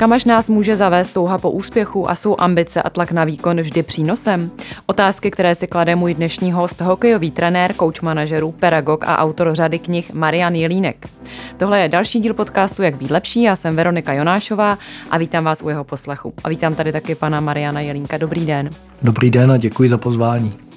Kam až nás může zavést touha po úspěchu a jsou ambice a tlak na výkon vždy přínosem? Otázky, které si klade můj dnešní host, hokejový trenér, coach manažerů, pedagog a autor řady knih Marian Jelínek. Tohle je další díl podcastu Jak být lepší. Já jsem Veronika Jonášová a vítám vás u jeho poslechu. A vítám tady taky pana Mariana Jelínka. Dobrý den. Dobrý den a děkuji za pozvání.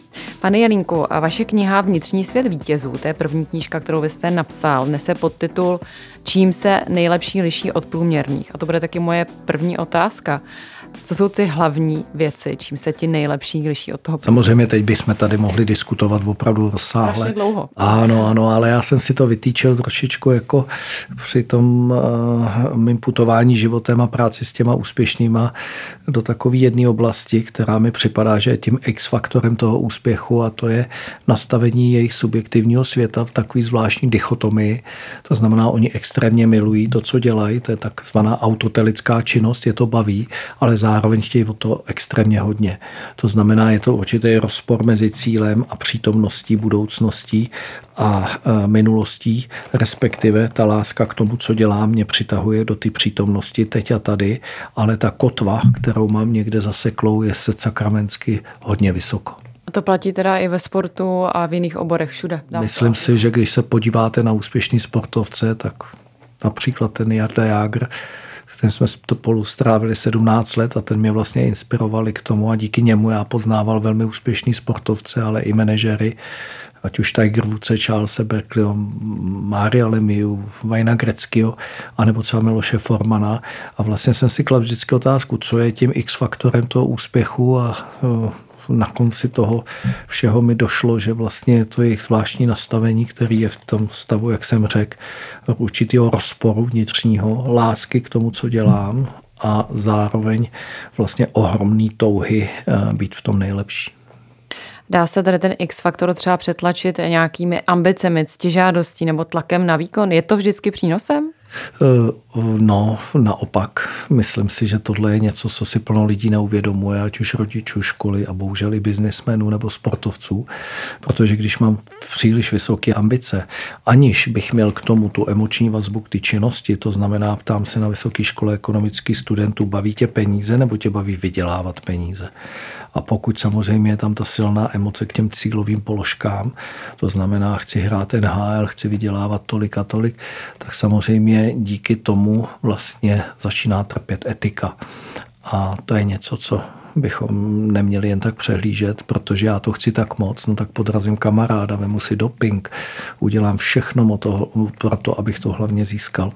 Pane Jelínku, a vaše kniha Vnitřní svět vítězů, to je první knížka, kterou vy jste napsal, nese podtitul Čím se nejlepší liší od průměrných. A to bude taky moje první otázka. Co jsou ty hlavní věci, čím se ti nejlepší liší od toho? Samozřejmě teď bychom tady mohli diskutovat opravdu rozsáhle. Strašně dlouho. Ano, ano, ale já jsem si to vytýčil trošičku jako při tom uh, mým putování životem a práci s těma úspěšnýma do takové jedné oblasti, která mi připadá, že je tím X-faktorem toho úspěchu a to je nastavení jejich subjektivního světa v takové zvláštní dichotomii. To znamená, oni extrémně milují to, co dělají, to je takzvaná autotelická činnost, je to baví, ale zároveň chtějí o to extrémně hodně. To znamená, je to určitý rozpor mezi cílem a přítomností, budoucností a e, minulostí, respektive ta láska k tomu, co dělám, mě přitahuje do ty přítomnosti teď a tady, ale ta kotva, kterou mám někde zaseklou, je se sakramensky hodně vysoko. A to platí teda i ve sportu a v jiných oborech všude. Myslím si, že když se podíváte na úspěšný sportovce, tak například ten Jarda Jágr, ten jsme spolu strávili 17 let a ten mě vlastně inspirovali k tomu a díky němu já poznával velmi úspěšný sportovce, ale i manažery, ať už Tiger Woodse, Charles Berkeleyho, Mária Lemiu, Vajna Greckého, anebo třeba Miloše Formana. A vlastně jsem si kladl vždycky otázku, co je tím X-faktorem toho úspěchu a na konci toho všeho mi došlo, že vlastně je to jejich zvláštní nastavení, který je v tom stavu, jak jsem řekl, určitého rozporu vnitřního, lásky k tomu, co dělám a zároveň vlastně ohromný touhy eh, být v tom nejlepší. Dá se tady ten X-faktor třeba přetlačit nějakými ambicemi, ctižádostí nebo tlakem na výkon? Je to vždycky přínosem? Eh, no, naopak. Myslím si, že tohle je něco, co si plno lidí neuvědomuje, ať už rodičů, školy a bohužel i biznismenů nebo sportovců, protože když mám příliš vysoké ambice, aniž bych měl k tomu tu emoční vazbu k ty činnosti, to znamená, ptám se na vysoké škole ekonomických studentů, baví tě peníze nebo tě baví vydělávat peníze? A pokud samozřejmě je tam ta silná emoce k těm cílovým položkám, to znamená, chci hrát NHL, chci vydělávat tolik a tolik, tak samozřejmě díky tomu vlastně začíná trpět etika. A to je něco, co bychom neměli jen tak přehlížet, protože já to chci tak moc, no tak podrazím kamaráda, vemu si doping, udělám všechno pro to, abych to hlavně získal.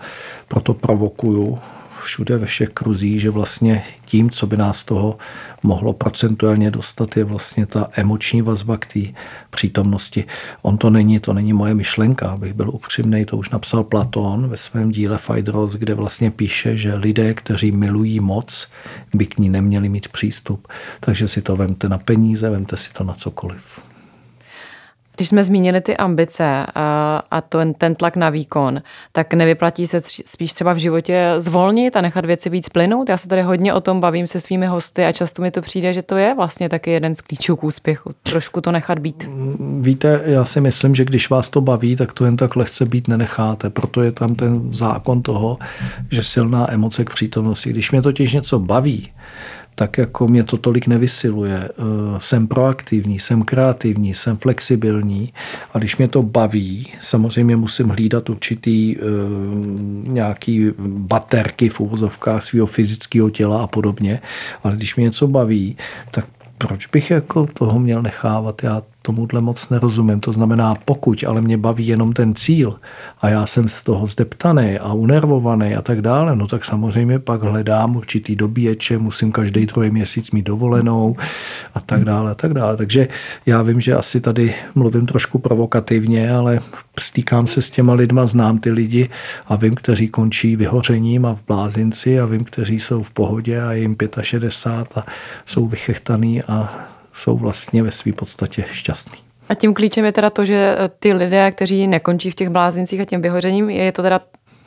Proto provokuju všude ve všech kruzích, že vlastně tím, co by nás toho mohlo procentuálně dostat, je vlastně ta emoční vazba k té přítomnosti. On to není, to není moje myšlenka, abych byl upřímný, to už napsal Platón ve svém díle Phaedros, kde vlastně píše, že lidé, kteří milují moc, by k ní neměli mít přístup. Takže si to vemte na peníze, vemte si to na cokoliv. Když jsme zmínili ty ambice a, a to, ten tlak na výkon, tak nevyplatí se tři, spíš třeba v životě zvolnit a nechat věci víc plynout? Já se tady hodně o tom bavím se svými hosty a často mi to přijde, že to je vlastně taky jeden z klíčů k úspěchu. Trošku to nechat být. Víte, já si myslím, že když vás to baví, tak to jen tak lehce být nenecháte. Proto je tam ten zákon toho, že silná emoce k přítomnosti. Když mě totiž něco baví, tak jako mě to tolik nevysiluje. Eh, jsem proaktivní, jsem kreativní, jsem flexibilní a když mě to baví, samozřejmě musím hlídat určitý uh, nějaký baterky v úvozovkách svého fyzického těla a podobně, ale když mě něco baví, tak proč bych jako toho měl nechávat? Já tomuhle moc nerozumím. To znamená, pokud ale mě baví jenom ten cíl a já jsem z toho zdeptaný a unervovaný a tak dále, no tak samozřejmě pak hledám určitý dobíječe, musím každý druhý měsíc mít dovolenou a tak dále a tak dále. Takže já vím, že asi tady mluvím trošku provokativně, ale stýkám se s těma lidma, znám ty lidi a vím, kteří končí vyhořením a v blázinci a vím, kteří jsou v pohodě a jim 65 a jsou vychechtaný a jsou vlastně ve své podstatě šťastní. A tím klíčem je teda to, že eh, ty lidé, kteří nekončí v těch blázincích a těm vyhořením, je to teda,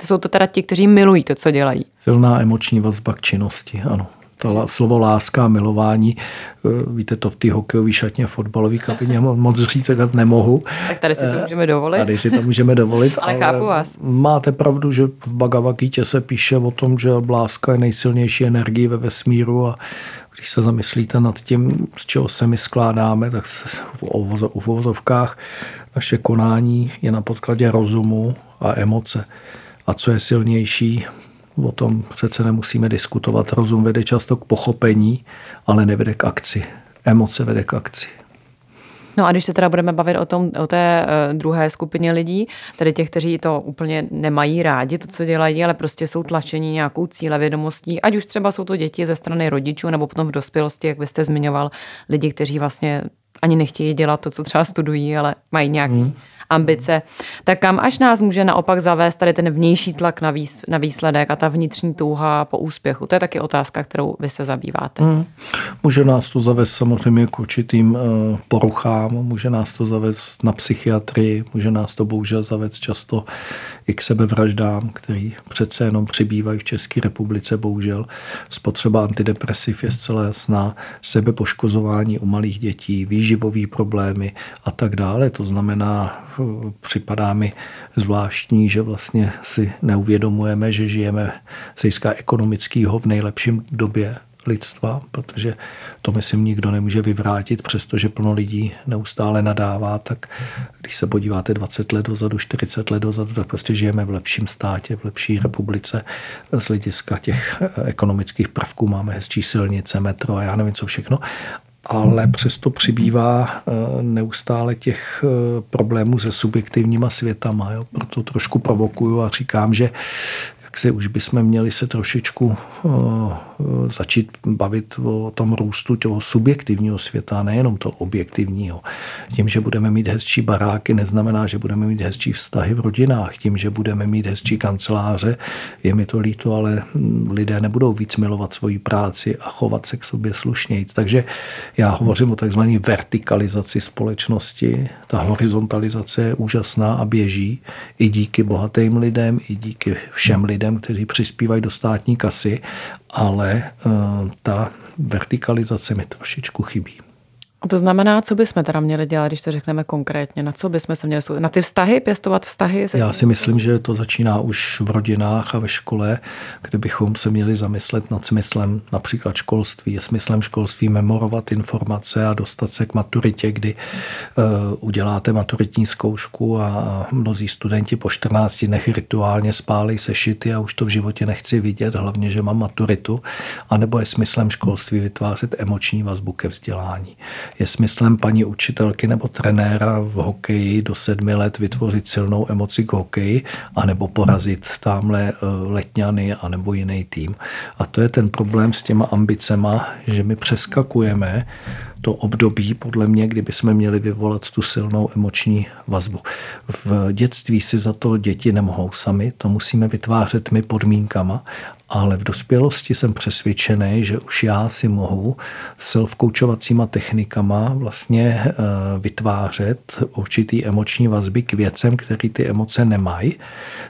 jsou to teda ti, kteří milují to, co dělají. Silná emoční vazba k činnosti, ano. ta slovo láska a milování, eh, víte, to v té hokejové šatně, fotbalové kabině moc říct, nemohu. Tak tady si to eh, můžeme dovolit. Tady si to můžeme dovolit. ale, ale chápu vás. Máte pravdu, že v Bhagavad Gita se píše o tom, že láska je nejsilnější energie ve vesmíru a když se zamyslíte nad tím, z čeho se my skládáme, tak v uvozovkách naše konání je na podkladě rozumu a emoce. A co je silnější, o tom přece nemusíme diskutovat. Rozum vede často k pochopení, ale nevede k akci. Emoce vede k akci. No a když se teda budeme bavit o, tom, o té uh, druhé skupině lidí, tedy těch, kteří to úplně nemají rádi, to, co dělají, ale prostě jsou tlačení nějakou cíle vědomostí, ať už třeba jsou to děti ze strany rodičů, nebo potom v dospělosti, jak byste zmiňoval, lidi, kteří vlastně ani nechtějí dělat to, co třeba studují, ale mají nějaký hmm ambice, tak kam až nás může naopak zavést tady ten vnější tlak na, výs, na výsledek a ta vnitřní touha po úspěchu? To je taky otázka, kterou vy se zabýváte. Hmm. Může nás to zavést samozřejmě k určitým uh, poruchám, může nás to zavést na psychiatrii, může nás to bohužel zavést často i k sebevraždám, který přece jenom přibývají v České republice, bohužel. Spotřeba antidepresiv je zcela jasná, sebepoškozování u malých dětí, výživové problémy a tak dále. To znamená připadá mi zvláštní, že vlastně si neuvědomujeme, že žijeme z hlediska ekonomického v nejlepším době lidstva, protože to myslím nikdo nemůže vyvrátit, přestože plno lidí neustále nadává, tak když se podíváte 20 let dozadu, 40 let dozadu, tak prostě žijeme v lepším státě, v lepší republice z hlediska těch ekonomických prvků. Máme hezčí silnice, metro a já nevím co všechno ale přesto přibývá eh, neustále těch eh, problémů se subjektivníma světama. Jo? Proto trošku provokuju a říkám, že jak si už bychom měli se trošičku uh, začít bavit o tom růstu toho subjektivního světa, nejenom toho objektivního. Tím, že budeme mít hezčí baráky, neznamená, že budeme mít hezčí vztahy v rodinách. Tím, že budeme mít hezčí kanceláře, je mi to líto, ale lidé nebudou víc milovat svoji práci a chovat se k sobě slušnějíc. Takže já hovořím o takzvané vertikalizaci společnosti. Ta horizontalizace je úžasná a běží i díky bohatým lidem, i díky všem lidem lidem, kteří přispívají do státní kasy, ale eh, ta vertikalizace mi trošičku chybí. A to znamená, co bychom teda měli dělat, když to řekneme konkrétně? Na co bychom se měli Na ty vztahy, pěstovat vztahy? Se Já si myslím, že to začíná už v rodinách a ve škole, kde bychom se měli zamyslet nad smyslem například školství. Je smyslem školství memorovat informace a dostat se k maturitě, kdy uh, uděláte maturitní zkoušku a mnozí studenti po 14 dnech rituálně spálí sešity a už to v životě nechci vidět, hlavně, že mám maturitu. A nebo je smyslem školství vytvářet emoční vazbu ke vzdělání je smyslem paní učitelky nebo trenéra v hokeji do sedmi let vytvořit silnou emoci k hokeji, anebo porazit tamhle eh, letňany anebo jiný tým. A to je ten problém s těma ambicema, že my přeskakujeme to období, podle mě, kdyby jsme měli vyvolat tu silnou emoční vazbu. V dětství si za to děti nemohou sami, to musíme vytvářet my podmínkama ale v dospělosti jsem přesvědčený, že už já si mohu self-koučovacíma technikama vlastně eh, vytvářet určitý emoční vazby k věcem, které ty emoce nemají,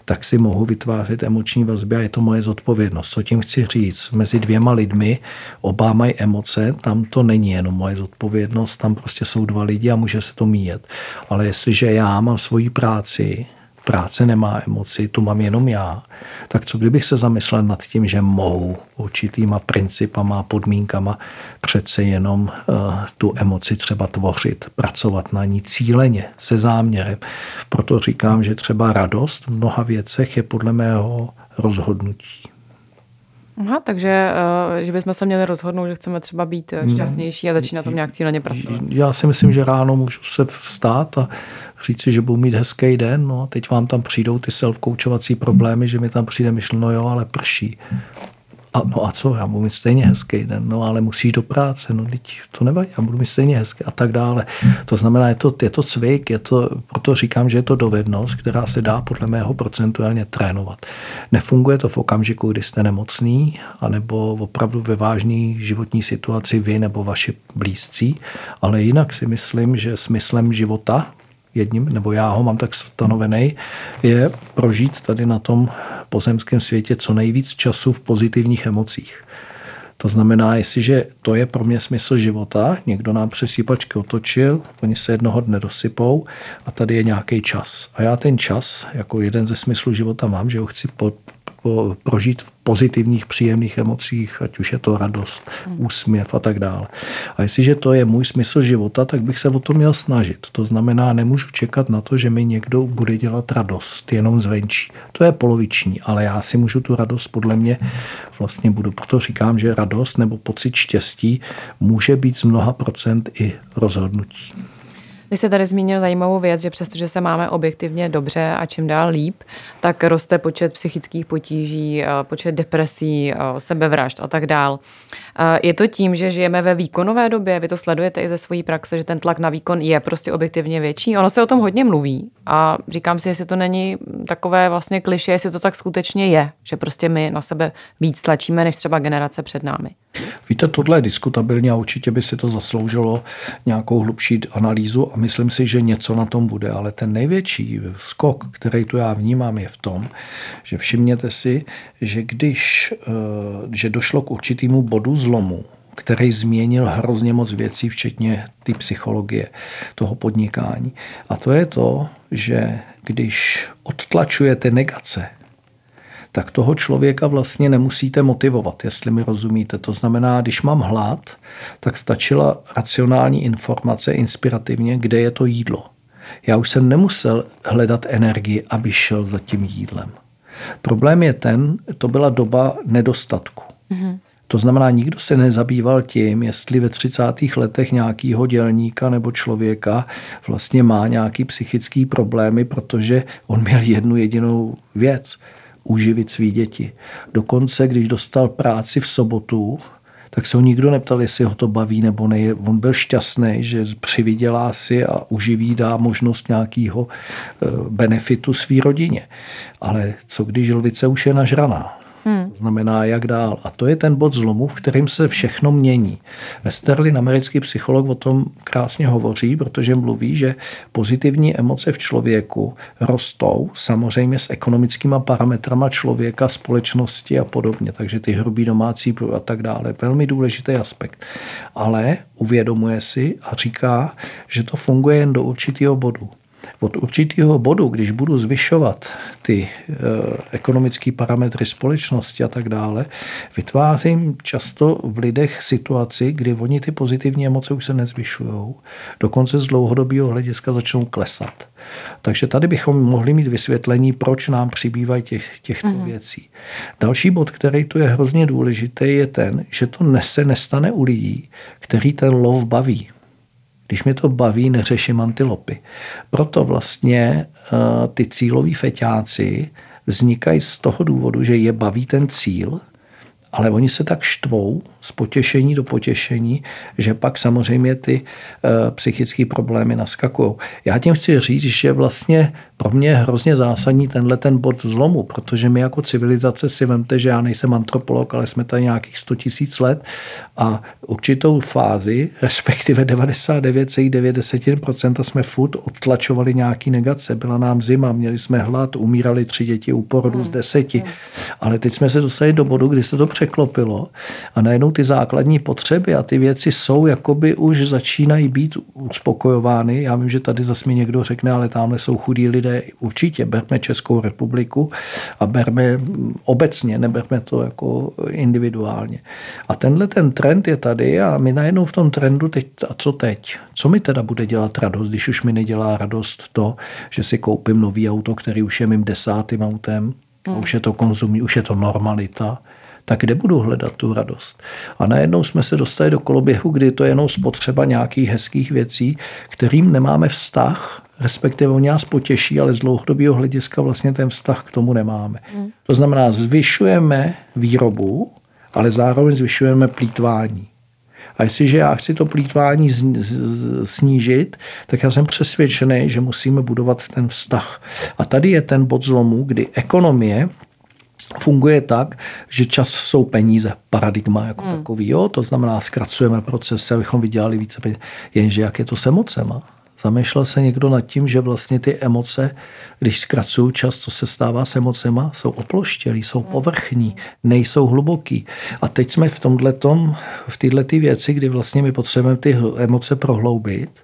tak si mohu vytvářet emoční vazby a je to moje zodpovědnost. Co tím chci říct? Mezi dvěma lidmi oba mají emoce, tam to není jenom moje zodpovědnost, tam prostě jsou dva lidi a může se to míjet. Ale jestliže já mám svoji práci, práce nemá emoci, tu mám jenom já, tak co kdybych se zamyslel nad tím, že mohu určitýma principama, podmínkama přece jenom uh, tu emoci třeba tvořit, pracovat na ní cíleně, se záměrem. Proto říkám, že třeba radost v mnoha věcech je podle mého rozhodnutí. Aha, takže uh, že bychom se měli rozhodnout, že chceme třeba být eh, šťastnější a začít na tom nějak cíleně pracovat. Já si myslím, že ráno můžu se vstát a říct si, že budu mít hezký den, no a teď vám tam přijdou ty self-koučovací problémy, že mi tam přijde myšleno, jo, ale prší. A, no a co, já budu mít stejně hezký den, no ale musíš do práce, no teď to nevadí, já budu mít stejně hezký a tak dále. To znamená, je to, je to cvik, je to, proto říkám, že je to dovednost, která se dá podle mého procentuálně trénovat. Nefunguje to v okamžiku, kdy jste nemocný, anebo opravdu ve vážné životní situaci vy nebo vaši blízcí, ale jinak si myslím, že smyslem života jedním, nebo já ho mám tak stanovený, je prožít tady na tom pozemském světě co nejvíc času v pozitivních emocích. To znamená, jestliže to je pro mě smysl života, někdo nám přesýpačky otočil, oni se jednoho dne dosypou a tady je nějaký čas. A já ten čas jako jeden ze smyslů života mám, že ho chci prožít v pozitivních, příjemných emocích, ať už je to radost, hmm. úsměv a tak dále. A jestliže to je můj smysl života, tak bych se o to měl snažit. To znamená, nemůžu čekat na to, že mi někdo bude dělat radost jenom zvenčí. To je poloviční, ale já si můžu tu radost podle mě vlastně budu. Proto říkám, že radost nebo pocit štěstí může být z mnoha procent i rozhodnutí. Vy jste tady zmínil zajímavou věc, že přestože se máme objektivně dobře a čím dál líp, tak roste počet psychických potíží, eh, počet depresí, eh, sebevražd a tak dál. Eh, je to tím, že žijeme ve výkonové době, vy to sledujete i ze své praxe, že ten tlak na výkon je prostě objektivně větší. Ono se o tom hodně mluví a říkám si, jestli to není takové vlastně kliše, jestli to tak skutečně je, že prostě my na sebe víc tlačíme než třeba generace před námi. Víte, tohle je diskutabilně a určitě by si to zasloužilo nějakou hlubší analýzu a myslím si, že něco na tom bude, ale ten největší skok, který tu já vnímám, je v tom, že všimněte si, že když eh, že došlo k určitému bodu zlomu, který změnil hrozně moc věcí, včetně ty psychologie toho podnikání. A to je to, že když odtlačujete negace, tak toho člověka vlastně nemusíte motivovat, jestli mi rozumíte. To znamená, když mám hlad, tak stačila racionální informace inspirativně, kde je to jídlo. Já už jsem nemusel hledat energii, aby šel za tím jídlem. Problém je ten, to byla doba nedostatku. Mm-hmm. To znamená, nikdo se nezabýval tím, jestli ve 30. letech nějakýho dělníka nebo člověka vlastně má nějaký psychický problémy, protože on měl jednu jedinou věc – uživit svý děti. Dokonce, když dostal práci v sobotu, tak se ho nikdo neptal, jestli ho to baví nebo ne. On byl šťastný, že přivydělá si a uživí, dá možnost nějakého eh, benefitu svý rodině. Ale co když lvice už je nažraná? Znamená, jak dál. A to je ten bod zlomu, v kterým se všechno mění. Westerlin, americký psycholog, o tom krásně hovoří, protože mluví, že pozitivní emoce v člověku rostou samozřejmě s ekonomickými parametrama člověka, společnosti a podobně. Takže ty hrubý domácí a tak dále. Velmi důležitý aspekt. Ale uvědomuje si a říká, že to funguje jen do určitého bodu od určitého bodu, když budu zvyšovat ty e, ekonomické parametry společnosti a tak dále, vytvářím často v lidech situaci, kdy oni ty pozitivní emoce už se nezvyšují. Dokonce z dlouhodobého hlediska začnou klesat. Takže tady bychom mohli mít vysvětlení, proč nám přibývají těch, těchto mm. věcí. Další bod, který tu je hrozně důležitý, je ten, že to se nestane u lidí, který ten lov baví. Když mě to baví, neřeším antilopy. Proto vlastně uh, ty cíloví feťáci vznikají z toho důvodu, že je baví ten cíl, ale oni se tak štvou z potěšení do potěšení, že pak samozřejmě ty uh, psychické problémy naskakují. Já tím chci říct, že vlastně pro mě je hrozně zásadní tenhle ten bod zlomu, protože my jako civilizace si vemte, že já nejsem antropolog, ale jsme tady nějakých 100 tisíc let a určitou fázi, respektive 99,9% jsme furt odtlačovali nějaký negace. Byla nám zima, měli jsme hlad, umírali tři děti u porodu hmm. z deseti. Hmm. Ale teď jsme se dostali do bodu, kdy se to překlopilo a najednou ty základní potřeby a ty věci jsou, jakoby už začínají být uspokojovány. Já vím, že tady zase mi někdo řekne, ale tamhle jsou chudí lidé. Určitě berme Českou republiku a berme obecně, neberme to jako individuálně. A tenhle ten trend je tady a my najednou v tom trendu teď, a co teď? Co mi teda bude dělat radost, když už mi nedělá radost to, že si koupím nový auto, který už je mým desátým autem, Hmm. Už je to konzumní, už je to normalita tak kde budu hledat tu radost? A najednou jsme se dostali do koloběhu, kdy to je jenom spotřeba nějakých hezkých věcí, kterým nemáme vztah, respektive oni nás potěší, ale z dlouhodobého hlediska vlastně ten vztah k tomu nemáme. Hmm. To znamená, zvyšujeme výrobu, ale zároveň zvyšujeme plítvání. A jestliže já chci to plítvání snížit, tak já jsem přesvědčený, že musíme budovat ten vztah. A tady je ten bod zlomu, kdy ekonomie funguje tak, že čas jsou peníze, paradigma jako hmm. takový, jo, to znamená, zkracujeme procesy, abychom vydělali více peněz. Jenže jak je to s emocema? Zamýšlel se někdo nad tím, že vlastně ty emoce, když zkracují čas, co se stává s emocema, jsou oploštělí, jsou povrchní, nejsou hluboký. A teď jsme v tomhletom, v této věci, kdy vlastně my potřebujeme ty emoce prohloubit,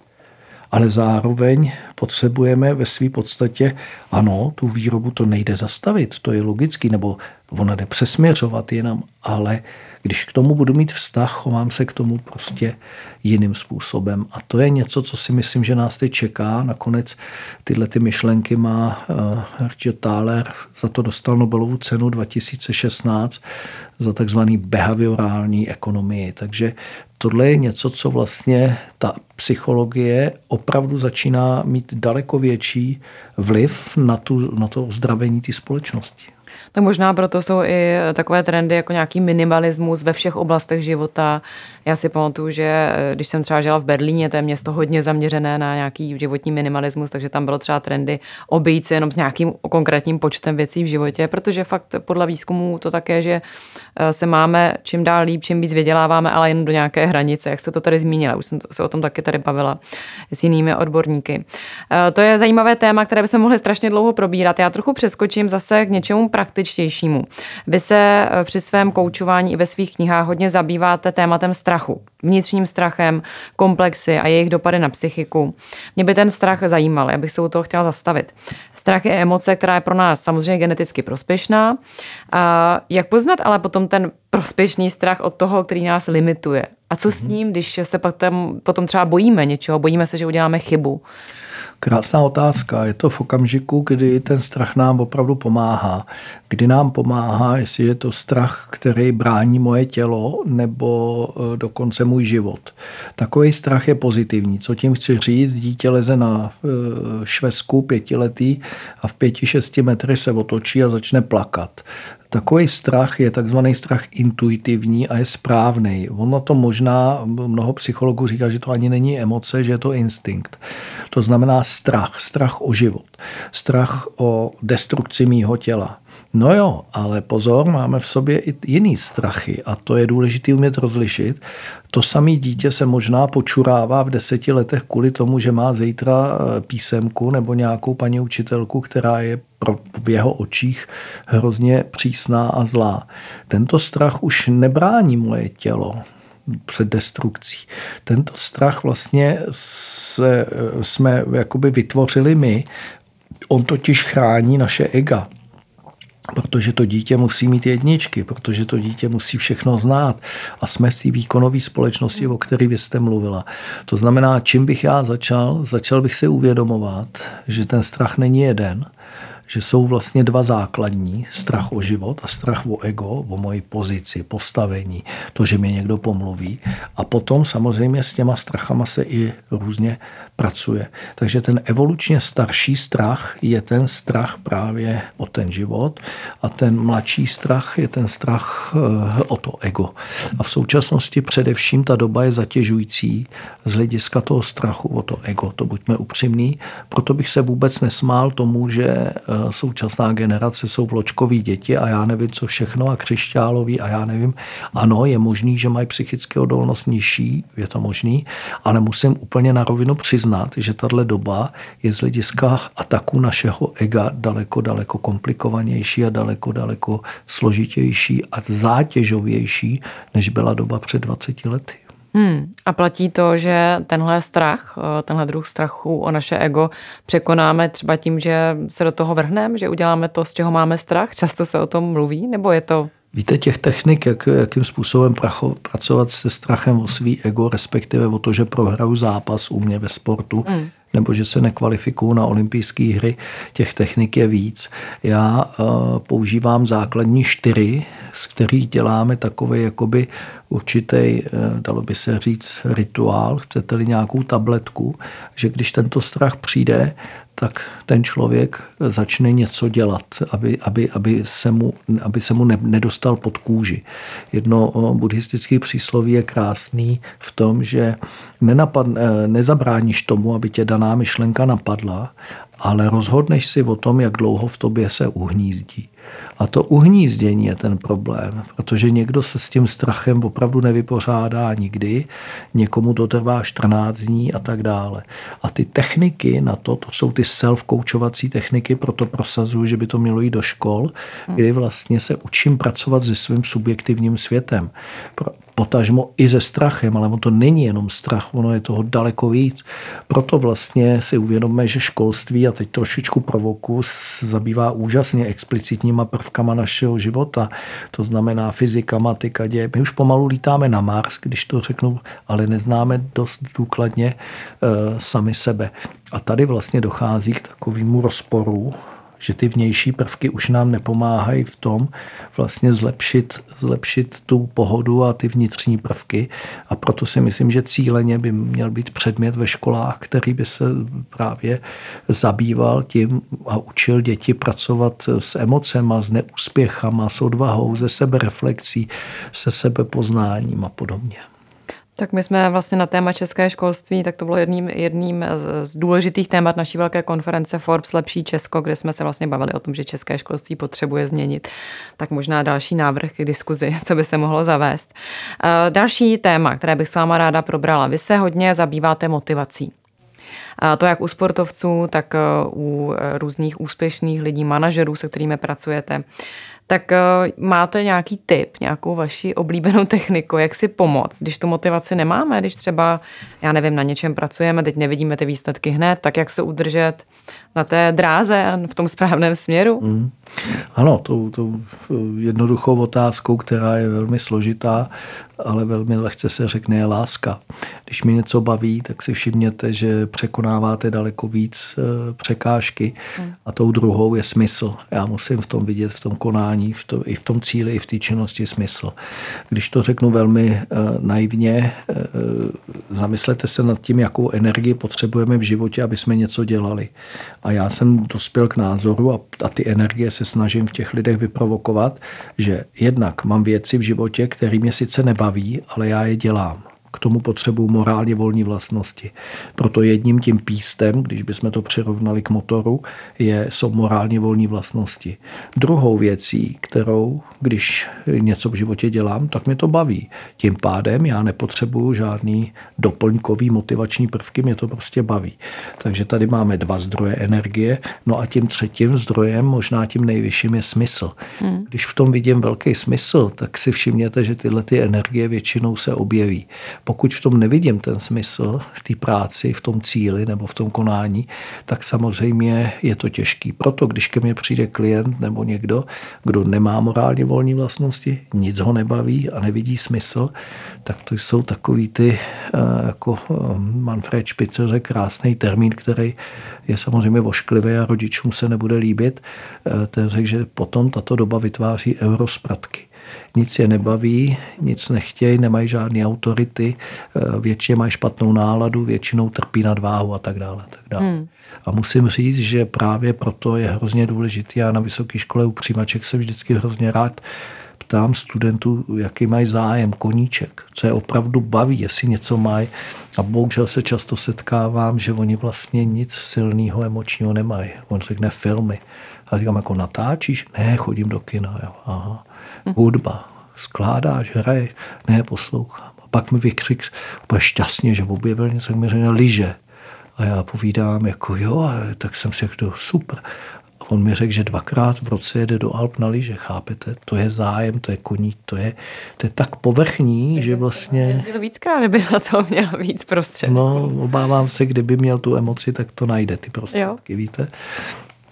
ale zároveň potřebujeme ve své podstatě, ano, tu výrobu to nejde zastavit, to je logický, nebo ona jde přesměřovat jenom, ale když k tomu budu mít vztah, chovám se k tomu prostě jiným způsobem. A to je něco, co si myslím, že nás teď čeká. Nakonec tyhle ty myšlenky má uh, Richard Thaler, za to dostal Nobelovu cenu 2016 za takzvaný behaviorální ekonomii. Takže tohle je něco, co vlastně ta psychologie opravdu začíná mít daleko větší vliv na, tu, na to zdravení té společnosti. Tak možná proto jsou i takové trendy jako nějaký minimalismus ve všech oblastech života. Já si pamatuju, že eh, když jsem třeba žila v Berlíně, to je město hodně zaměřené na nějaký životní minimalismus, takže tam bylo třeba trendy obejít se jenom s nějakým konkrétním počtem věcí v životě, protože fakt podle výzkumů to také, že eh, se máme čím dál líp, čím víc vyděláváme, ale jen do nějaké hranice, jak jste to tady zmínila, už jsem se o tom taky tady bavila s jinými odborníky. Eh, to je zajímavé téma, které by se mohli strašně dlouho probírat. Já trochu přeskočím zase k něčemu praktičtějšímu. Vy se při svém koučování i ve svých knihách hodně zabýváte tématem strachu strachu, vnitřním strachem, komplexy a jejich dopady na psychiku. Mě by ten strach zajímal, já bych se u toho chtěla zastavit. Strach je emoce, která je pro nás samozřejmě geneticky prospěšná. A jak poznat ale potom ten prospěšný strach od toho, který nás limituje? A co s mhm. ním, když se pak tam, potom třeba bojíme něčeho, bojíme se, že uděláme chybu? Krásná otázka. Je to v okamžiku, kdy ten strach nám opravdu pomáhá. Kdy nám pomáhá, jestli je to strach, který brání moje tělo nebo e, dokonce můj život. Takový strach je pozitivní. Co tím chci říct? Dítě leze na e, švesku pětiletý a v pěti, šesti metry se otočí a začne plakat. Takový strach je takzvaný strach intuitivní a je správný. Ono to možná, mnoho psychologů říká, že to ani není emoce, že je to instinkt. To znamená strach, strach o život, strach o destrukci mýho těla. No jo, ale pozor, máme v sobě i jiný strachy a to je důležité umět rozlišit. To samé dítě se možná počurává v deseti letech kvůli tomu, že má zítra písemku nebo nějakou paní učitelku, která je pro, v jeho očích hrozně přísná a zlá. Tento strach už nebrání moje tělo před destrukcí. Tento strach vlastně se, jsme jakoby vytvořili my. On totiž chrání naše ega protože to dítě musí mít jedničky, protože to dítě musí všechno znát a jsme v té výkonové společnosti, o které vy jste mluvila. To znamená, čím bych já začal? Začal bych si uvědomovat, že ten strach není jeden, že jsou vlastně dva základní, strach o život a strach o ego, o moji pozici, postavení, to, že mě někdo pomluví. A potom samozřejmě s těma strachama se i různě pracuje. Takže ten evolučně starší strach je ten strach právě o ten život a ten mladší strach je ten strach eh, o to ego. A v současnosti především ta doba je zatěžující z hlediska toho strachu o to ego. To buďme upřímní. Proto bych se vůbec nesmál tomu, že eh, současná generace jsou vločkoví děti a já nevím, co všechno a křišťáloví a já nevím. Ano, je možný, že mají psychické odolnost nižší, je to možný, ale musím úplně na rovinu přiznat, že tahle doba je z hlediska ataku našeho ega daleko, daleko komplikovanější a daleko, daleko složitější a zátěžovější, než byla doba před 20 lety. Hmm. A platí to, že tenhle strach, eh, tenhle druh strachu o naše ego překonáme třeba tím, že se do toho vrhneme, že uděláme to, z čeho máme strach? Často se o tom mluví, nebo je to Víte, těch technik, jak, jakým způsobem pracho, pracovat se strachem o svý ego, respektive o to, že prohraju zápas u mě ve sportu, mm. nebo že se nekvalifikuju na olympijské hry, těch technik je víc. Já uh, používám základní čtyři, z kterých děláme takový jakoby určitý, uh, dalo by se říct, rituál, chcete-li nějakou tabletku, že když tento strach přijde, tak ten člověk začne něco dělat, aby, aby, aby se mu, aby se mu ne, nedostal pod kůži. Jedno buddhistické přísloví je krásný v tom, že nenapad, e, nezabráníš tomu, aby tě daná myšlenka napadla, ale rozhodneš si o tom, jak dlouho v tobě se uhnízdí. A to uhnízdění je ten problém, protože někdo se s tím strachem opravdu nevypořádá nikdy, někomu to trvá 14 dní a tak dále. A ty techniky na to, to jsou ty self-koučovací techniky, proto prosazuju, že by to mělo jít do škol, kdy vlastně se učím pracovat se svým subjektivním světem potažmo i se strachem, ale on to není jenom strach, ono je toho daleko víc. Proto vlastně si uvědomíme, že školství, a teď trošičku provoku, zabývá úžasně explicitníma prvkama našeho života. To znamená fyzika, matika, děje. My už pomalu lítáme na Mars, když to řeknu, ale neznáme dost důkladně e, sami sebe. A tady vlastně dochází k takovému rozporu že ty vnější prvky už nám nepomáhají v tom vlastně zlepšit, zlepšit tu pohodu a ty vnitřní prvky. A proto si myslím, že cíleně by měl být předmět ve školách, který by se právě zabýval tím a učil děti pracovat s emocema, s neúspěchama, s odvahou, ze sebereflexí, se sebepoznáním a podobně. Tak my jsme vlastně na téma české školství, tak to bylo jedním, jedním z, důležitých témat naší velké konference Forbes Lepší Česko, kde jsme se vlastně bavili o tom, že české školství potřebuje změnit. Tak možná další návrh k diskuzi, co by se mohlo zavést. Eh, další téma, které bych s váma ráda probrala. Vy se hodně zabýváte motivací. A to jak u sportovců, tak eh, u eh, různých úspěšných lidí, manažerů, se kterými pracujete. Tak eh, máte nějaký tip, nějakou vaši oblíbenou techniku, jak si pomoct, když tu motivaci nemáme, když třeba, já nevím, na něčem pracujeme, teď nevidíme ty výsledky hned, tak jak se udržet na té dráze a v tom správném směru? Mm. Ano, tou, tou jednoduchou otázkou, která je velmi složitá, ale velmi lehce se řekne je láska. Když mi něco baví, tak si všimněte, že překonáváte daleko víc eh, překážky mm. a tou druhou je smysl. Já musím v tom vidět, v tom konání, v tom, i v tom cíli, i v té činnosti smysl. Když to řeknu velmi uh, naivně, uh, zamyslete se nad tím, jakou energii potřebujeme v životě, aby jsme něco dělali. A já jsem dospěl k názoru a, a ty energie se snažím v těch lidech vyprovokovat, že jednak mám věci v životě, které mě sice nebaví, ale já je dělám k tomu potřebuju morálně volní vlastnosti. Proto jedním tím pístem, když bychom to přirovnali k motoru, je, jsou morálně volní vlastnosti. Druhou věcí, kterou, když něco v životě dělám, tak mě to baví. Tím pádem já nepotřebuju žádný doplňkový motivační prvky, mě to prostě baví. Takže tady máme dva zdroje energie, no a tím třetím zdrojem, možná tím nejvyšším, je smysl. Hmm. Když v tom vidím velký smysl, tak si všimněte, že tyhle ty energie většinou se objeví pokud v tom nevidím ten smysl, v té práci, v tom cíli nebo v tom konání, tak samozřejmě je to těžký. Proto, když ke mně přijde klient nebo někdo, kdo nemá morálně volní vlastnosti, nic ho nebaví a nevidí smysl, tak to jsou takový ty, eh, jako eh, Manfred Spitzer řekl, krásný termín, který je samozřejmě vošklivý a rodičům se nebude líbit. Eh, ten řekl, že potom tato doba vytváří eurospratky nic je nebaví, nic nechtějí, nemají žádné autority, eh, většině mají špatnou náladu, většinou trpí na váhu a tak dále. A, tak dále. Hmm. a musím říct, že právě proto je hrozně důležitý. Já na vysoké škole u přijímaček jsem vždycky hrozně rád ptám studentů, jaký mají zájem, koníček, co je opravdu baví, jestli něco mají. A bohužel se často setkávám, že oni vlastně nic silného emočního nemají. On řekne filmy. A říkám, jako natáčíš? Ne, chodím do kina. Jo. Aha hudba, skládáš, hraješ, ne, poslouchám. A pak mi vykřik úplně šťastně, že objevil něco, jak mi řekne liže. A já povídám, jako jo, tak jsem si řekl, super. A on mi řekl, že dvakrát v roce jede do Alp na lyže, chápete? To je zájem, to je koní, to je, to je tak povrchní, tak že vlastně... Jezdil víckrát, kdyby na to měl víc prostředků. No, obávám se, kdyby měl tu emoci, tak to najde, ty prostředky, jo. víte?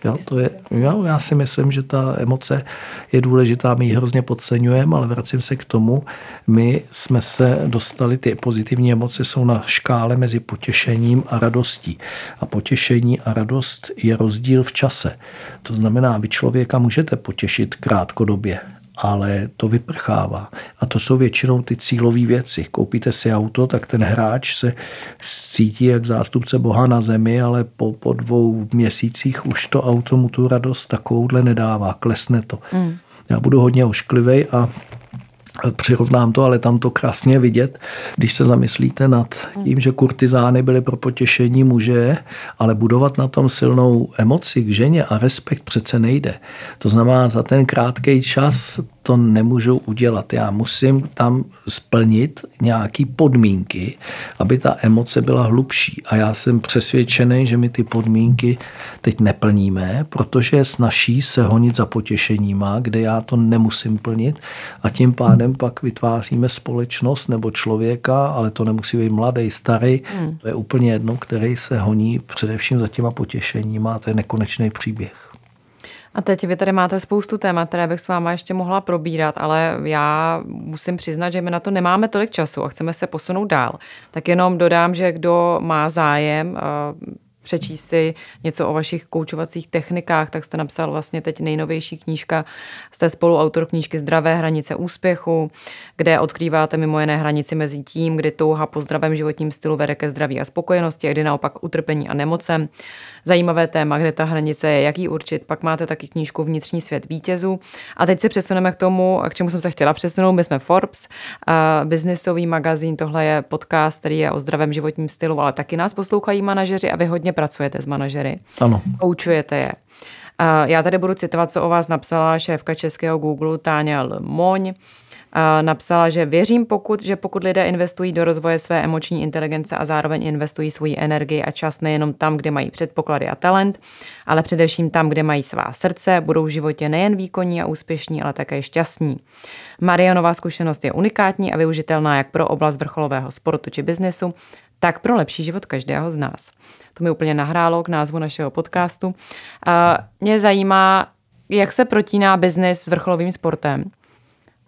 Jo, to je, jo, já si myslím, že ta emoce je důležitá, my ji hrozně podceňujeme, ale vracím se k tomu, my jsme se dostali, ty pozitivní emoce jsou na škále mezi potěšením a radostí. A potěšení a radost je rozdíl v čase. To znamená, vy člověka můžete potěšit krátkodobě, ale to vyprchává. A to jsou většinou ty cílové věci. Koupíte si auto, tak ten hráč se cítí jak zástupce Boha na zemi, ale po, po dvou měsících už to auto mu tu radost takovouhle nedává, klesne to. Mm. Já budu hodně ošklivej a Přirovnám to, ale tam to krásně vidět, když se zamyslíte nad tím, že kurtizány byly pro potěšení muže, ale budovat na tom silnou emoci k ženě a respekt přece nejde. To znamená, za ten krátký čas to nemůžu udělat. Já musím tam splnit nějaké podmínky, aby ta emoce byla hlubší. A já jsem přesvědčený, že my ty podmínky teď neplníme, protože je snaží se honit za potěšeníma, kde já to nemusím plnit a tím pádem pak vytváříme společnost nebo člověka, ale to nemusí být mladý, starý, hmm. to je úplně jedno, který se honí především za těma potěšeníma a to je nekonečný příběh. A teď vy tady máte spoustu témat, které bych s váma ještě mohla probírat, ale já musím přiznat, že my na to nemáme tolik času a chceme se posunout dál. Tak jenom dodám, že kdo má zájem, eh, přečíst si něco o vašich koučovacích technikách, tak jste napsal vlastně teď nejnovější knížka. Jste spoluautor knížky Zdravé hranice úspěchu, kde odkrýváte mimo jiné hranici mezi tím, kdy touha po zdravém životním stylu vede ke zdraví a spokojenosti a kdy naopak utrpení a nemocem. Zajímavé téma, kde ta hranice je, jaký určit. Pak máte taky knížku Vnitřní svět vítězů. A teď se přesuneme k tomu, k čemu jsem se chtěla přesunout. My jsme Forbes, biznisový magazín, tohle je podcast, který je o zdravém životním stylu, ale taky nás poslouchají manažeři a vy hodně pracujete s manažery. Ano. Koučujete je. Já tady budu citovat, co o vás napsala šéfka českého Google Táňa Lmoň napsala, že věřím, pokud, že pokud lidé investují do rozvoje své emoční inteligence a zároveň investují svoji energii a čas nejenom tam, kde mají předpoklady a talent, ale především tam, kde mají svá srdce, budou v životě nejen výkonní a úspěšní, ale také šťastní. Marianová zkušenost je unikátní a využitelná jak pro oblast vrcholového sportu či biznesu, tak pro lepší život každého z nás. To mi úplně nahrálo k názvu našeho podcastu. Mě zajímá, jak se protíná biznis s vrcholovým sportem.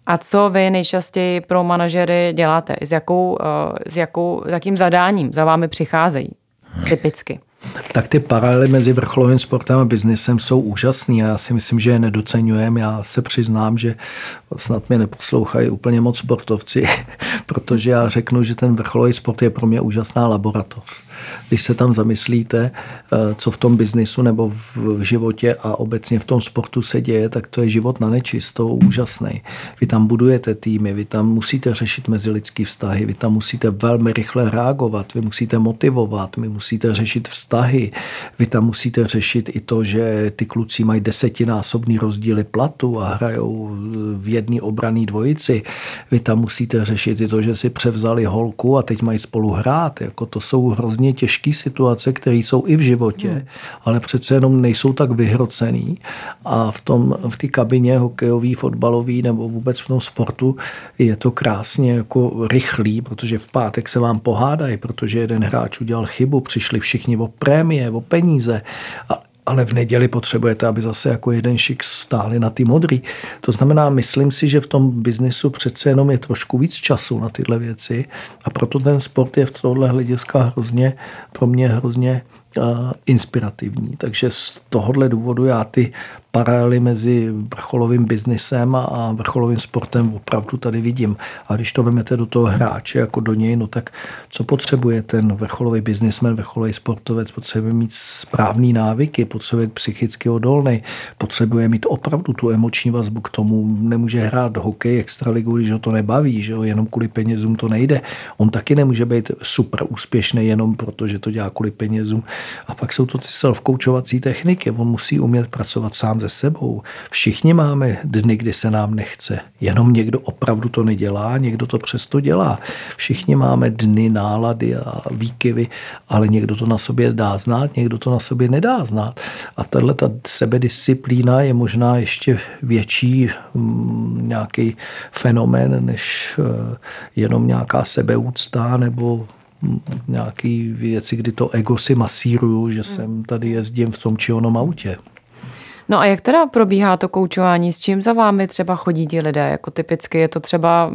A co vy nejčastěji pro manažery děláte? S, jakou, eh, s, jakou, s jakým zadáním za vámi přicházejí typicky? Tak ty paralely mezi vrcholovým sportem a biznesem jsou úžasný a já si myslím, že je nedocenujeme. Já se přiznám, že snad mě neposlouchají úplně moc sportovci, protože já řeknu, že ten vrcholový sport je pro mě úžasná laboratoř když se tam zamyslíte, eh, co v tom biznisu nebo v životě a obecně v tom sportu se děje, tak to je život na nečisto úžasný. Vy tam budujete týmy, vy tam musíte řešit mezilidský vztahy, vy tam musíte velmi rychle reagovat, vy musíte motivovat, vy musíte řešit vztahy, vy tam musíte řešit i to, že ty kluci mají desetinásobný rozdíly platu a hrajou v jedné obraný dvojici. Vy tam musíte řešit i to, že si převzali holku a teď mají spolu hrát. Jako to jsou hrozně těžké situace, které jsou i v životě, hmm. ale přece jenom nejsou tak vyhrocený. A v tom v té kabině hokejový, fotbalový nebo vůbec v tom sportu je to krásně jako rychlý, protože v pátek se vám pohádají, protože jeden hráč udělal chybu, přišli všichni o prémie, o peníze a ale v neděli potřebujete, aby zase jako jeden šik stáli na ty modrý. To znamená, myslím si, že v tom biznisu přece jenom je trošku víc času na tyhle věci a proto ten sport je v tohle hlediska hrozně, pro mě hrozně inspirativní. Takže z tohohle důvodu já ty paralely mezi vrcholovým biznisem a vrcholovým sportem opravdu tady vidím. A když to vezmete do toho hráče jako do něj, no tak co potřebuje ten vrcholový biznismen, vrcholový sportovec? Potřebuje mít správný návyky, potřebuje psychicky odolný, potřebuje mít opravdu tu emoční vazbu k tomu. Nemůže hrát hokej extraligu, když ho to nebaví, že jo, jenom kvůli penězům to nejde. On taky nemůže být super úspěšný jenom proto, že to dělá kvůli penězům. A pak jsou to ty self-coachovací techniky. On musí umět pracovat sám ze sebou. Všichni máme dny, kdy se nám nechce. Jenom někdo opravdu to nedělá, někdo to přesto dělá. Všichni máme dny, nálady a výkyvy, ale někdo to na sobě dá znát, někdo to na sobě nedá znát. A tahle ta sebedisciplína je možná ještě větší mm, nějaký fenomén, než eh, jenom nějaká sebeúcta nebo nějaký věci, kdy to ego si masíruju, že jsem tady jezdím v tom či onom autě. No a jak teda probíhá to koučování? S čím za vámi třeba chodí ti lidé? Jako typicky je to třeba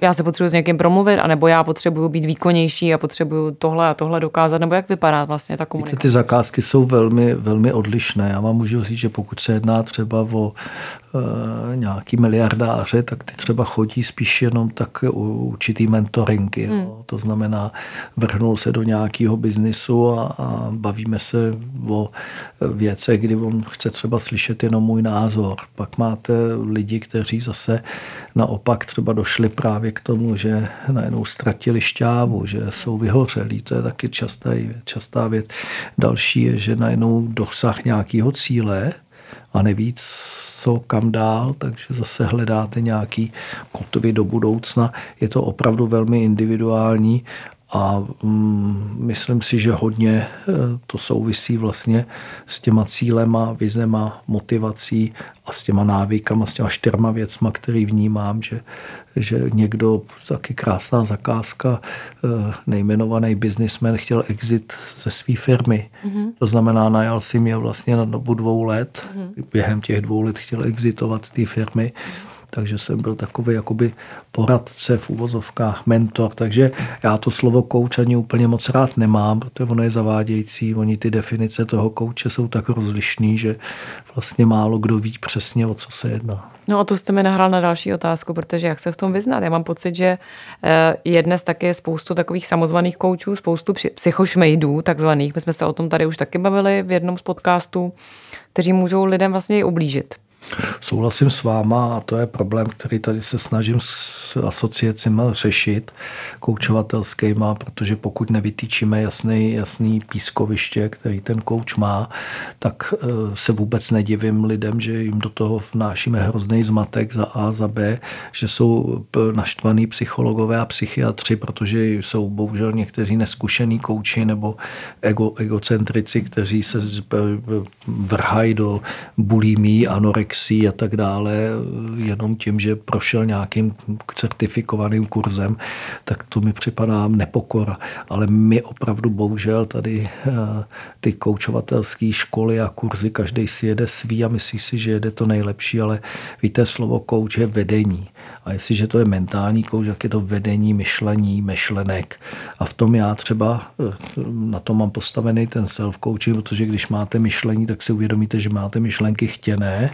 já se potřebuji s někým promluvit, anebo já potřebuji být výkonnější a potřebuji tohle a tohle dokázat, nebo jak vypadá vlastně ta komunikace? Víte, ty zakázky jsou velmi, velmi odlišné. Já vám můžu říct, že pokud se jedná třeba o e, nějaký miliardáře, tak ty třeba chodí spíš jenom tak u určitý mentoringy. Hmm. To znamená, vrhnul se do nějakého biznisu a, a bavíme se o věcech, kdy on chce třeba slyšet jenom můj názor. Pak máte lidi, kteří zase naopak třeba došli právě k tomu, že najednou ztratili šťávu, že jsou vyhořelí. To je taky častá, častá věc. Další je, že najednou dosah nějakého cíle a neví, co kam dál, takže zase hledáte nějaký kotvy do budoucna. Je to opravdu velmi individuální a mm, myslím si, že hodně e, to souvisí vlastně s těma cílema, vizema, motivací a s těma návykama, s těma čtyřma věcma, který vnímám, že, že někdo, taky krásná zakázka, e, nejmenovaný biznismen chtěl exit ze své firmy. Mm-hmm. To znamená, najal si mě vlastně na dobu dvou let. Mm-hmm. Během těch dvou let chtěl exitovat z té firmy. Mm-hmm takže jsem byl takový jakoby poradce v úvozovkách, mentor, takže já to slovo kouč ani úplně moc rád nemám, protože ono je zavádějící, oni ty definice toho kouče jsou tak rozlišný, že vlastně málo kdo ví přesně, o co se jedná. No a tu jste mi nahrál na další otázku, protože jak se v tom vyznat? Já mám pocit, že eh, je dnes taky spoustu takových samozvaných koučů, spoustu psychošmejdů takzvaných. My jsme se o tom tady už taky bavili v jednom z podcastů, kteří můžou lidem vlastně i ublížit. Souhlasím s váma a to je problém, který tady se snažím s asociacemi řešit, koučovatelskýma, protože pokud nevytýčíme jasný, jasný pískoviště, který ten kouč má, tak eh, se vůbec nedivím lidem, že jim do toho vnášíme hrozný zmatek za A, za B, že jsou naštvaný psychologové a psychiatři, protože jsou bohužel někteří neskušený kouči nebo ego, egocentrici, kteří se vrhají do bulimí, anorexie anorexí a tak dále, jenom tím, že prošel nějakým certifikovaným kurzem, tak to mi připadá nepokora. Ale my opravdu bohužel tady eh, ty koučovatelské školy a kurzy, každý si jede svý a myslí si, že jede to nejlepší, ale víte, slovo kouč je vedení. A jestliže to je mentální kouč, jak je to vedení, myšlení, myšlenek. A v tom já třeba eh, na to mám postavený ten self-coaching, protože když máte myšlení, tak si uvědomíte, že máte myšlenky chtěné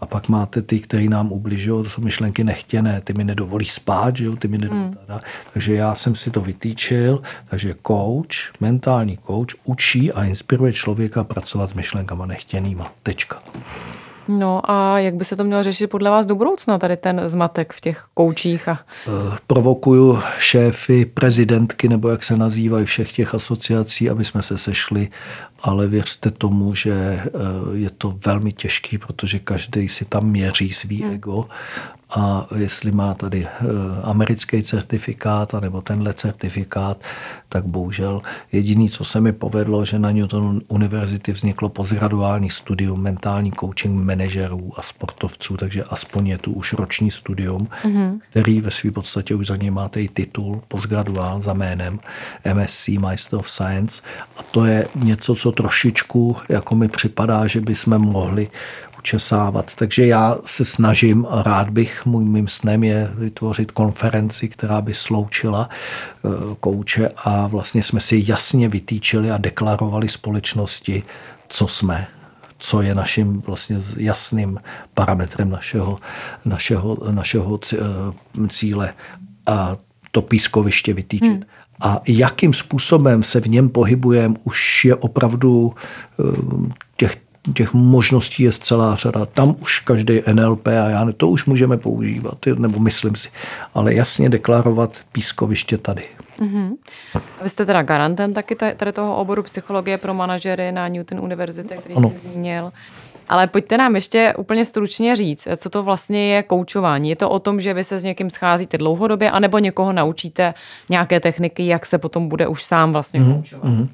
a pak máte ty, které nám ubližují, to jsou myšlenky nechtěné, ty mi nedovolí spát, že jo? ty mi nedovolí, hmm. Takže já jsem si to vytýčil, takže coach, mentální coach učí a inspiruje člověka pracovat s myšlenkama nechtěnýma. Tečka. No a jak by se to mělo řešit podle vás do budoucna, tady ten zmatek v těch koučích? A... Eh, provokuju šéfy, prezidentky, nebo jak se nazývají všech těch asociací, aby jsme se sešli, ale věřte tomu, že eh, je to velmi těžký, protože každý si tam měří svý hmm. ego a jestli má tady eh, americký certifikát nebo tenhle certifikát, tak bohužel jediný, co se mi povedlo, že na Newton univerzity vzniklo postgraduální studium mentální coaching manažerů a sportovců, takže aspoň je tu už roční studium, mm-hmm. který ve své podstatě už za něj máte i titul postgraduál za jménem MSc Master of Science a to je něco, co trošičku jako mi připadá, že bychom mohli učesávat. Takže já se snažím rád bych, můj mým snem je vytvořit konferenci, která by sloučila eh, kouče a vlastně jsme si jasně vytýčili a deklarovali společnosti, co jsme, co je naším vlastně jasným parametrem našeho, našeho, našeho eh, cíle a to pískoviště vytýčit. Hmm. A jakým způsobem se v něm pohybujeme, už je opravdu eh, těch těch možností je celá řada. Tam už každý NLP a já ne, to už můžeme používat, nebo myslím si, ale jasně deklarovat pískoviště tady. Mm-hmm. Vy jste teda garantem taky tady toho oboru psychologie pro manažery na Newton Univerzitě, který ano. jste zmínil. Ale pojďte nám ještě úplně stručně říct, co to vlastně je koučování. Je to o tom, že vy se s někým scházíte dlouhodobě, anebo někoho naučíte nějaké techniky, jak se potom bude už sám vlastně mm, koučovat? Mm.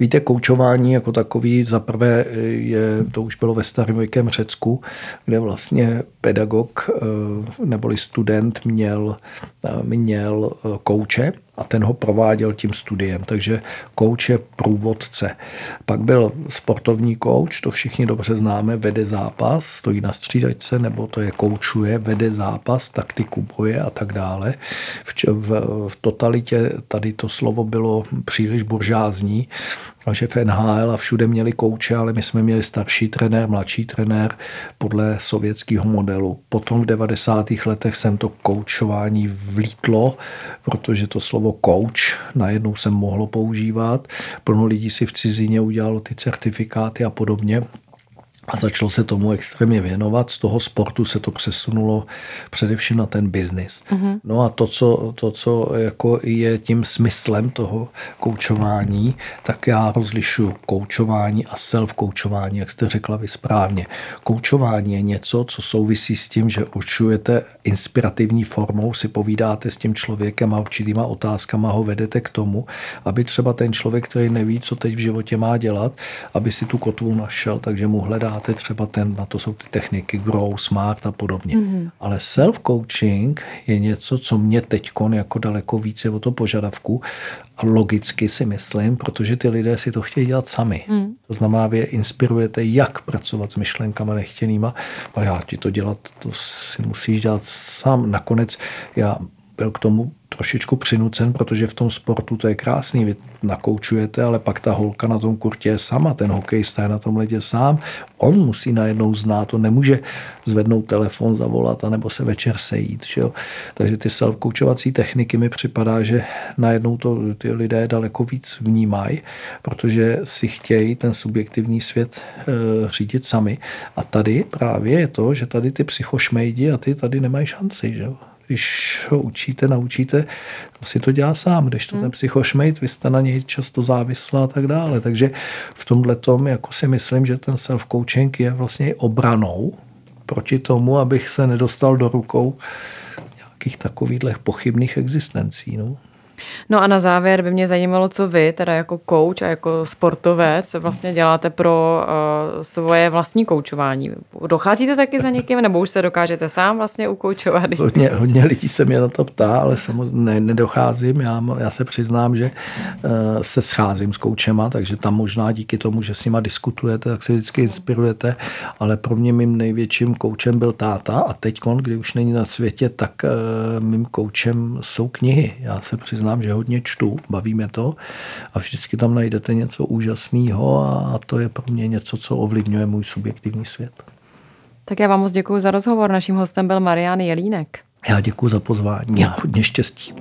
Víte, koučování jako takový, za prvé je, to už bylo ve starověkém Řecku, kde vlastně pedagog eh, neboli student měl, eh, měl eh, kouče, a ten ho prováděl tím studiem. Takže kouč je průvodce. Pak byl sportovní kouč, to všichni dobře známe, vede zápas, stojí na střídačce, nebo to je koučuje, vede zápas, taktiku boje a tak dále. V, v, v totalitě tady to slovo bylo příliš buržázní, a že v NHL a všude měli kouče, ale my jsme měli starší trenér, mladší trenér podle sovětského modelu. Potom v 90. letech jsem to koučování vlítlo, protože to slovo coach najednou jsem mohlo používat. Plno lidí si v cizině udělalo ty certifikáty a podobně a začalo se tomu extrémně věnovat. Z toho sportu se to přesunulo především na ten biznis. Mm-hmm. No a to co, to, co jako je tím smyslem toho koučování, tak já rozlišu koučování a self-koučování, jak jste řekla vy správně. Koučování je něco, co souvisí s tím, že určujete inspirativní formou, si povídáte s tím člověkem a určitýma otázkama ho vedete k tomu, aby třeba ten člověk, který neví, co teď v životě má dělat, aby si tu kotvu našel, takže mu hledá dáte třeba ten, na to jsou ty techniky grow, smart a podobně. Mm-hmm. Ale self-coaching je něco, co mě teď jako daleko více o to požadavku a logicky si myslím, protože ty lidé si to chtějí dělat sami. Mm. To znamená, vy je inspirujete, jak pracovat s myšlenkama nechtěnýma a já ti to dělat, to si musíš dělat sám. Nakonec já byl k tomu trošičku přinucen, protože v tom sportu to je krásný, vy nakoučujete, ale pak ta holka na tom kurtě je sama, ten hokejista je na tom ledě sám, on musí najednou znát, to nemůže zvednout telefon, zavolat, anebo se večer sejít. Že jo? Takže ty self-koučovací techniky mi připadá, že najednou to ty lidé daleko víc vnímají, protože si chtějí ten subjektivní svět e, řídit sami. A tady právě je to, že tady ty psychošmejdi a ty tady nemají šanci. Že jo? Když ho učíte, naučíte, to si to dělá sám, když to hmm. ten psychošmejt, vy jste na něj často závislá a tak dále. Takže v tomhle tom, jako si myslím, že ten self-coaching je vlastně obranou proti tomu, abych se nedostal do rukou nějakých takových pochybných existencí. No. No a na závěr by mě zajímalo, co vy, teda jako coach a jako sportovec, vlastně děláte pro uh, svoje vlastní koučování. Docházíte taky za někým, nebo už se dokážete sám vlastně ukoučovat? Hodně, hodně lidí se mě na to ptá, ale samozřejmě nedocházím. Já, já se přiznám, že uh, se scházím s koučema, takže tam možná díky tomu, že s nima diskutujete, tak se vždycky inspirujete, ale pro mě mým největším koučem byl táta a teď, kdy už není na světě, tak uh, mým koučem jsou knihy. Já se přiznám, přiznám, že hodně čtu, baví mě to a vždycky tam najdete něco úžasného a to je pro mě něco, co ovlivňuje můj subjektivní svět. Tak já vám moc děkuji za rozhovor. Naším hostem byl Marian Jelínek. Já děkuji za pozvání a hodně štěstí.